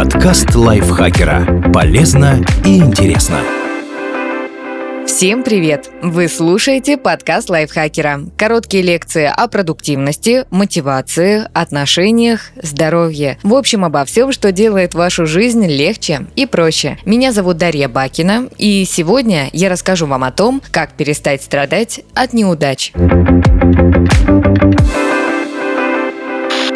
Подкаст лайфхакера. Полезно и интересно. Всем привет! Вы слушаете подкаст лайфхакера. Короткие лекции о продуктивности, мотивации, отношениях, здоровье. В общем, обо всем, что делает вашу жизнь легче и проще. Меня зовут Дарья Бакина, и сегодня я расскажу вам о том, как перестать страдать от неудач.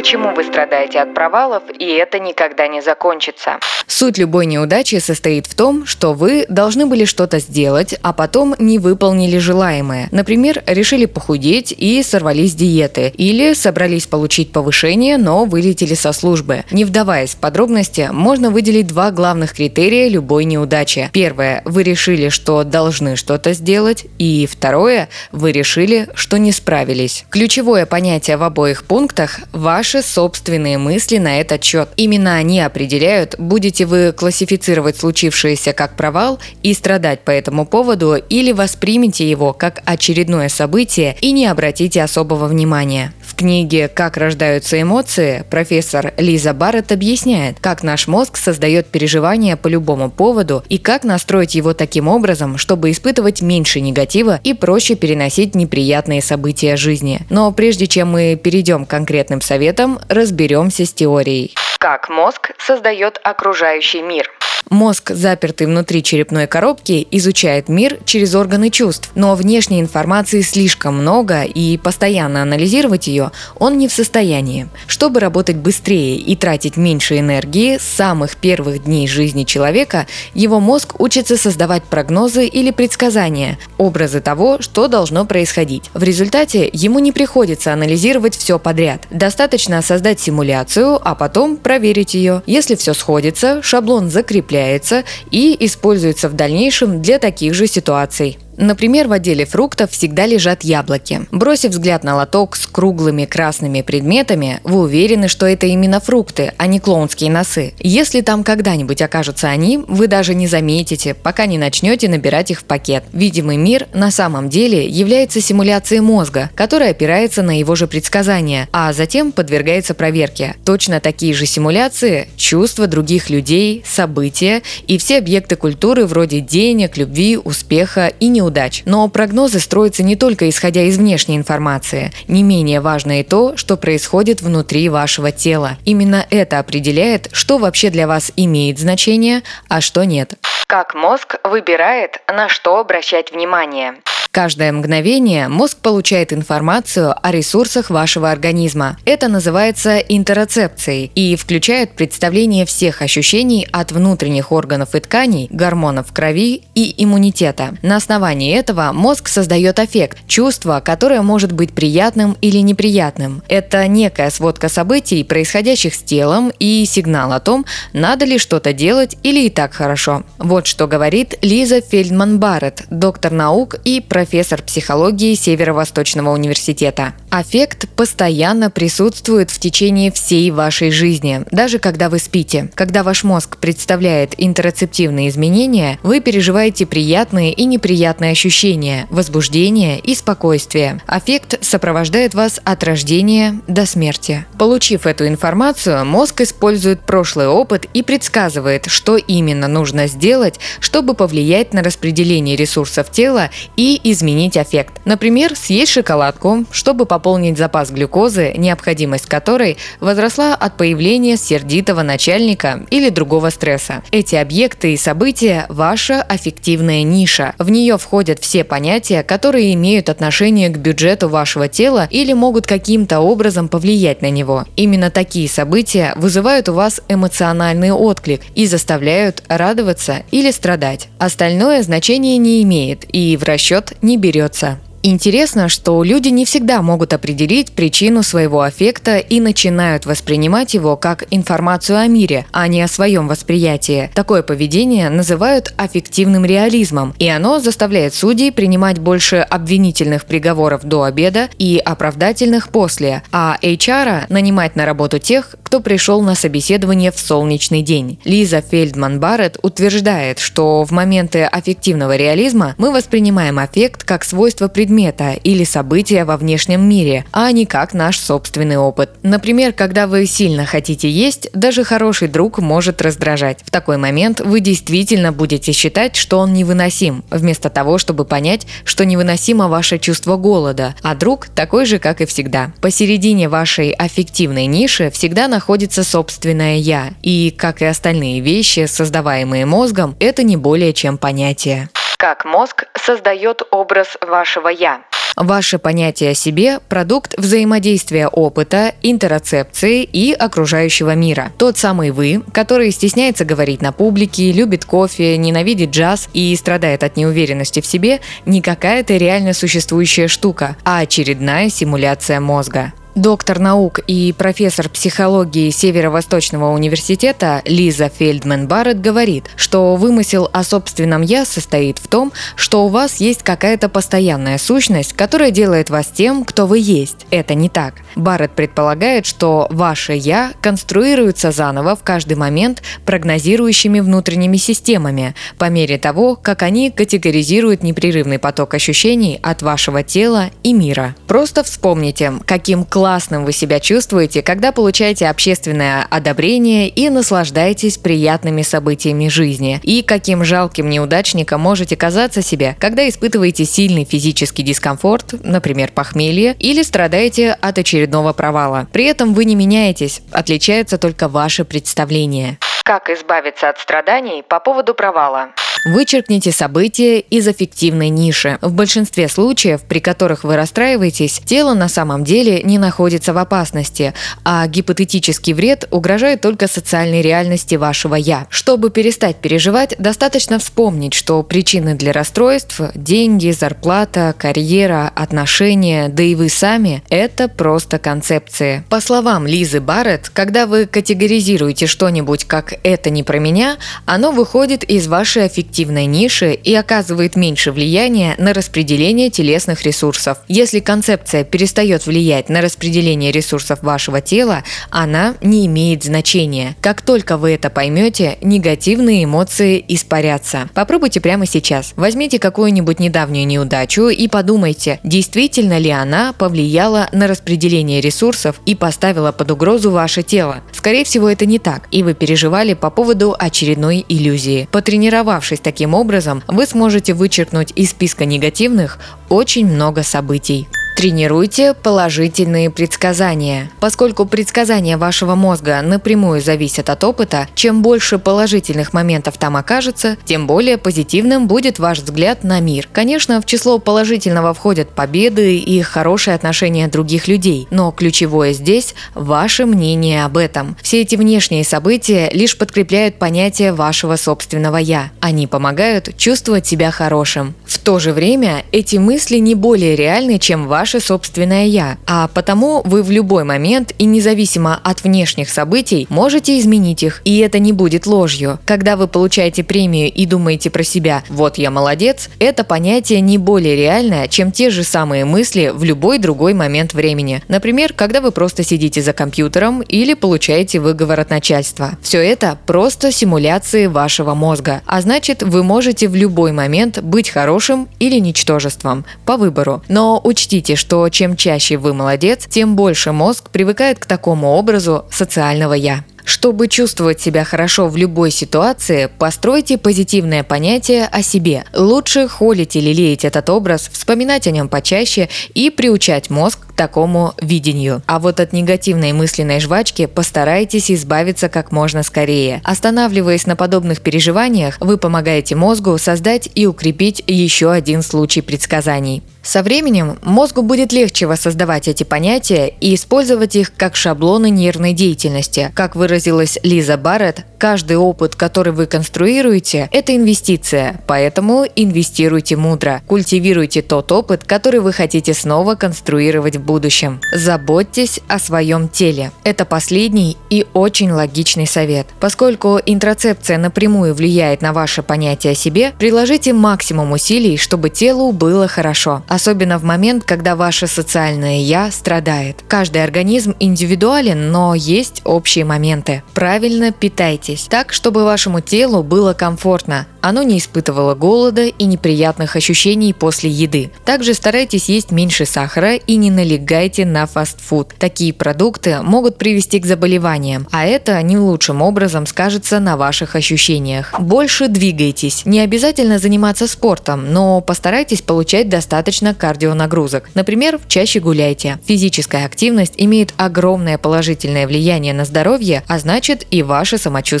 Почему вы страдаете от провалов, и это никогда не закончится? Суть любой неудачи состоит в том, что вы должны были что-то сделать, а потом не выполнили желаемое. Например, решили похудеть и сорвались диеты. Или собрались получить повышение, но вылетели со службы. Не вдаваясь в подробности, можно выделить два главных критерия любой неудачи. Первое. Вы решили, что должны что-то сделать. И второе. Вы решили, что не справились. Ключевое понятие в обоих пунктах – ваши собственные мысли на этот счет. Именно они определяют, будете вы классифицировать случившееся как провал и страдать по этому поводу, или воспримете его как очередное событие и не обратите особого внимания. Книге «Как рождаются эмоции» профессор Лиза Барретт объясняет, как наш мозг создает переживания по любому поводу и как настроить его таким образом, чтобы испытывать меньше негатива и проще переносить неприятные события жизни. Но прежде чем мы перейдем к конкретным советам, разберемся с теорией. Как мозг создает окружающий мир? Мозг, запертый внутри черепной коробки, изучает мир через органы чувств, но внешней информации слишком много, и постоянно анализировать ее он не в состоянии. Чтобы работать быстрее и тратить меньше энергии, с самых первых дней жизни человека его мозг учится создавать прогнозы или предсказания, образы того, что должно происходить. В результате ему не приходится анализировать все подряд. Достаточно создать симуляцию, а потом проверить ее. Если все сходится, шаблон закрепляется и используется в дальнейшем для таких же ситуаций. Например, в отделе фруктов всегда лежат яблоки. Бросив взгляд на лоток с круглыми красными предметами, вы уверены, что это именно фрукты, а не клоунские носы. Если там когда-нибудь окажутся они, вы даже не заметите, пока не начнете набирать их в пакет. Видимый мир на самом деле является симуляцией мозга, которая опирается на его же предсказания, а затем подвергается проверке. Точно такие же симуляции – чувства других людей, события и все объекты культуры вроде денег, любви, успеха и неудачи неудач. Но прогнозы строятся не только исходя из внешней информации. Не менее важно и то, что происходит внутри вашего тела. Именно это определяет, что вообще для вас имеет значение, а что нет. Как мозг выбирает, на что обращать внимание. Каждое мгновение мозг получает информацию о ресурсах вашего организма. Это называется интероцепцией и включает представление всех ощущений от внутренних органов и тканей, гормонов крови и иммунитета. На основании этого мозг создает аффект, чувство, которое может быть приятным или неприятным. Это некая сводка событий, происходящих с телом и сигнал о том, надо ли что-то делать или и так хорошо. Вот что говорит Лиза Фельдман-Барретт, доктор наук и профессор профессор психологии Северо-Восточного университета. Аффект постоянно присутствует в течение всей вашей жизни, даже когда вы спите. Когда ваш мозг представляет интероцептивные изменения, вы переживаете приятные и неприятные ощущения, возбуждение и спокойствие. Аффект сопровождает вас от рождения до смерти. Получив эту информацию, мозг использует прошлый опыт и предсказывает, что именно нужно сделать, чтобы повлиять на распределение ресурсов тела и изменить аффект. Например, съесть шоколадку, чтобы пополнить запас глюкозы, необходимость которой возросла от появления сердитого начальника или другого стресса. Эти объекты и события – ваша аффективная ниша. В нее входят все понятия, которые имеют отношение к бюджету вашего тела или могут каким-то образом повлиять на него. Именно такие события вызывают у вас эмоциональный отклик и заставляют радоваться или страдать. Остальное значение не имеет и в расчет не берется. Интересно, что люди не всегда могут определить причину своего аффекта и начинают воспринимать его как информацию о мире, а не о своем восприятии. Такое поведение называют аффективным реализмом, и оно заставляет судей принимать больше обвинительных приговоров до обеда и оправдательных после, а HR нанимать на работу тех, кто пришел на собеседование в солнечный день. Лиза Фельдман Барретт утверждает, что в моменты аффективного реализма мы воспринимаем аффект как свойство предмета или события во внешнем мире, а не как наш собственный опыт. Например, когда вы сильно хотите есть, даже хороший друг может раздражать. В такой момент вы действительно будете считать, что он невыносим, вместо того, чтобы понять, что невыносимо ваше чувство голода, а друг такой же, как и всегда. Посередине вашей аффективной ниши всегда находится собственное «я», и, как и остальные вещи, создаваемые мозгом, это не более чем понятие. Как мозг создает образ вашего «я». Ваше понятие о себе – продукт взаимодействия опыта, интероцепции и окружающего мира. Тот самый вы, который стесняется говорить на публике, любит кофе, ненавидит джаз и страдает от неуверенности в себе, не какая-то реально существующая штука, а очередная симуляция мозга. Доктор наук и профессор психологии Северо-Восточного университета Лиза Фельдман Барретт говорит, что вымысел о собственном «я» состоит в том, что у вас есть какая-то постоянная сущность, которая делает вас тем, кто вы есть. Это не так. Барретт предполагает, что ваше «я» конструируется заново в каждый момент прогнозирующими внутренними системами, по мере того, как они категоризируют непрерывный поток ощущений от вашего тела и мира. Просто вспомните, каким классным классным вы себя чувствуете, когда получаете общественное одобрение и наслаждаетесь приятными событиями жизни. И каким жалким неудачником можете казаться себе, когда испытываете сильный физический дискомфорт, например, похмелье, или страдаете от очередного провала. При этом вы не меняетесь, отличаются только ваши представления. Как избавиться от страданий по поводу провала? Вычеркните события из аффективной ниши. В большинстве случаев, при которых вы расстраиваетесь, тело на самом деле не находится в опасности, а гипотетический вред угрожает только социальной реальности вашего «я». Чтобы перестать переживать, достаточно вспомнить, что причины для расстройств – деньги, зарплата, карьера, отношения, да и вы сами – это просто концепции. По словам Лизы Барретт, когда вы категоризируете что-нибудь как «это не про меня», оно выходит из вашей аффективной эффективной ниши и оказывает меньше влияния на распределение телесных ресурсов. Если концепция перестает влиять на распределение ресурсов вашего тела, она не имеет значения. Как только вы это поймете, негативные эмоции испарятся. Попробуйте прямо сейчас. Возьмите какую-нибудь недавнюю неудачу и подумайте, действительно ли она повлияла на распределение ресурсов и поставила под угрозу ваше тело. Скорее всего, это не так, и вы переживали по поводу очередной иллюзии. Потренировавшись таким образом, вы сможете вычеркнуть из списка негативных очень много событий. Тренируйте положительные предсказания. Поскольку предсказания вашего мозга напрямую зависят от опыта, чем больше положительных моментов там окажется, тем более позитивным будет ваш взгляд на мир. Конечно, в число положительного входят победы и хорошие отношения других людей, но ключевое здесь – ваше мнение об этом. Все эти внешние события лишь подкрепляют понятие вашего собственного «я». Они помогают чувствовать себя хорошим. В то же время эти мысли не более реальны, чем ваш ваше собственное «я», а потому вы в любой момент и независимо от внешних событий можете изменить их, и это не будет ложью. Когда вы получаете премию и думаете про себя «вот я молодец», это понятие не более реальное, чем те же самые мысли в любой другой момент времени. Например, когда вы просто сидите за компьютером или получаете выговор от начальства. Все это просто симуляции вашего мозга, а значит вы можете в любой момент быть хорошим или ничтожеством по выбору. Но учтите, что чем чаще вы молодец, тем больше мозг привыкает к такому образу социального «я». Чтобы чувствовать себя хорошо в любой ситуации, постройте позитивное понятие о себе. Лучше холить или лелеять этот образ, вспоминать о нем почаще и приучать мозг к такому видению. А вот от негативной мысленной жвачки постарайтесь избавиться как можно скорее. Останавливаясь на подобных переживаниях, вы помогаете мозгу создать и укрепить еще один случай предсказаний. Со временем мозгу будет легче воссоздавать эти понятия и использовать их как шаблоны нервной деятельности. Как выразилась Лиза Барретт, каждый опыт, который вы конструируете, это инвестиция, поэтому инвестируйте мудро. Культивируйте тот опыт, который вы хотите снова конструировать в будущем. Заботьтесь о своем теле. Это последний и очень логичный совет. Поскольку интроцепция напрямую влияет на ваше понятие о себе, приложите максимум усилий, чтобы телу было хорошо особенно в момент, когда ваше социальное «я» страдает. Каждый организм индивидуален, но есть общие моменты. Правильно питайтесь питайтесь так, чтобы вашему телу было комфортно. Оно не испытывало голода и неприятных ощущений после еды. Также старайтесь есть меньше сахара и не налегайте на фастфуд. Такие продукты могут привести к заболеваниям, а это не лучшим образом скажется на ваших ощущениях. Больше двигайтесь. Не обязательно заниматься спортом, но постарайтесь получать достаточно кардионагрузок. Например, чаще гуляйте. Физическая активность имеет огромное положительное влияние на здоровье, а значит и ваше самочувствие.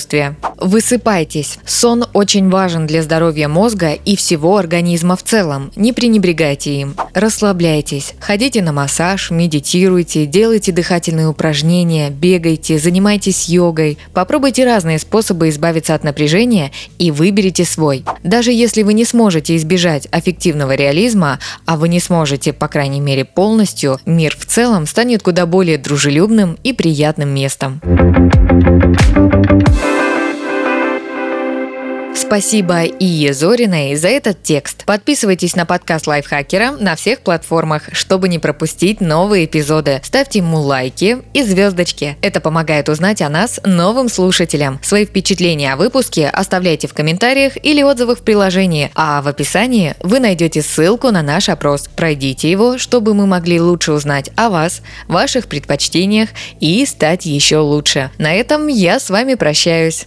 Высыпайтесь. Сон очень важен для здоровья мозга и всего организма в целом. Не пренебрегайте им. Расслабляйтесь. Ходите на массаж, медитируйте, делайте дыхательные упражнения, бегайте, занимайтесь йогой. Попробуйте разные способы избавиться от напряжения и выберите свой. Даже если вы не сможете избежать аффективного реализма, а вы не сможете, по крайней мере, полностью, мир в целом станет куда более дружелюбным и приятным местом. Спасибо Ие Зориной за этот текст. Подписывайтесь на подкаст Лайфхакера на всех платформах, чтобы не пропустить новые эпизоды. Ставьте ему лайки и звездочки. Это помогает узнать о нас новым слушателям. Свои впечатления о выпуске оставляйте в комментариях или отзывах в приложении, а в описании вы найдете ссылку на наш опрос. Пройдите его, чтобы мы могли лучше узнать о вас, ваших предпочтениях и стать еще лучше. На этом я с вами прощаюсь.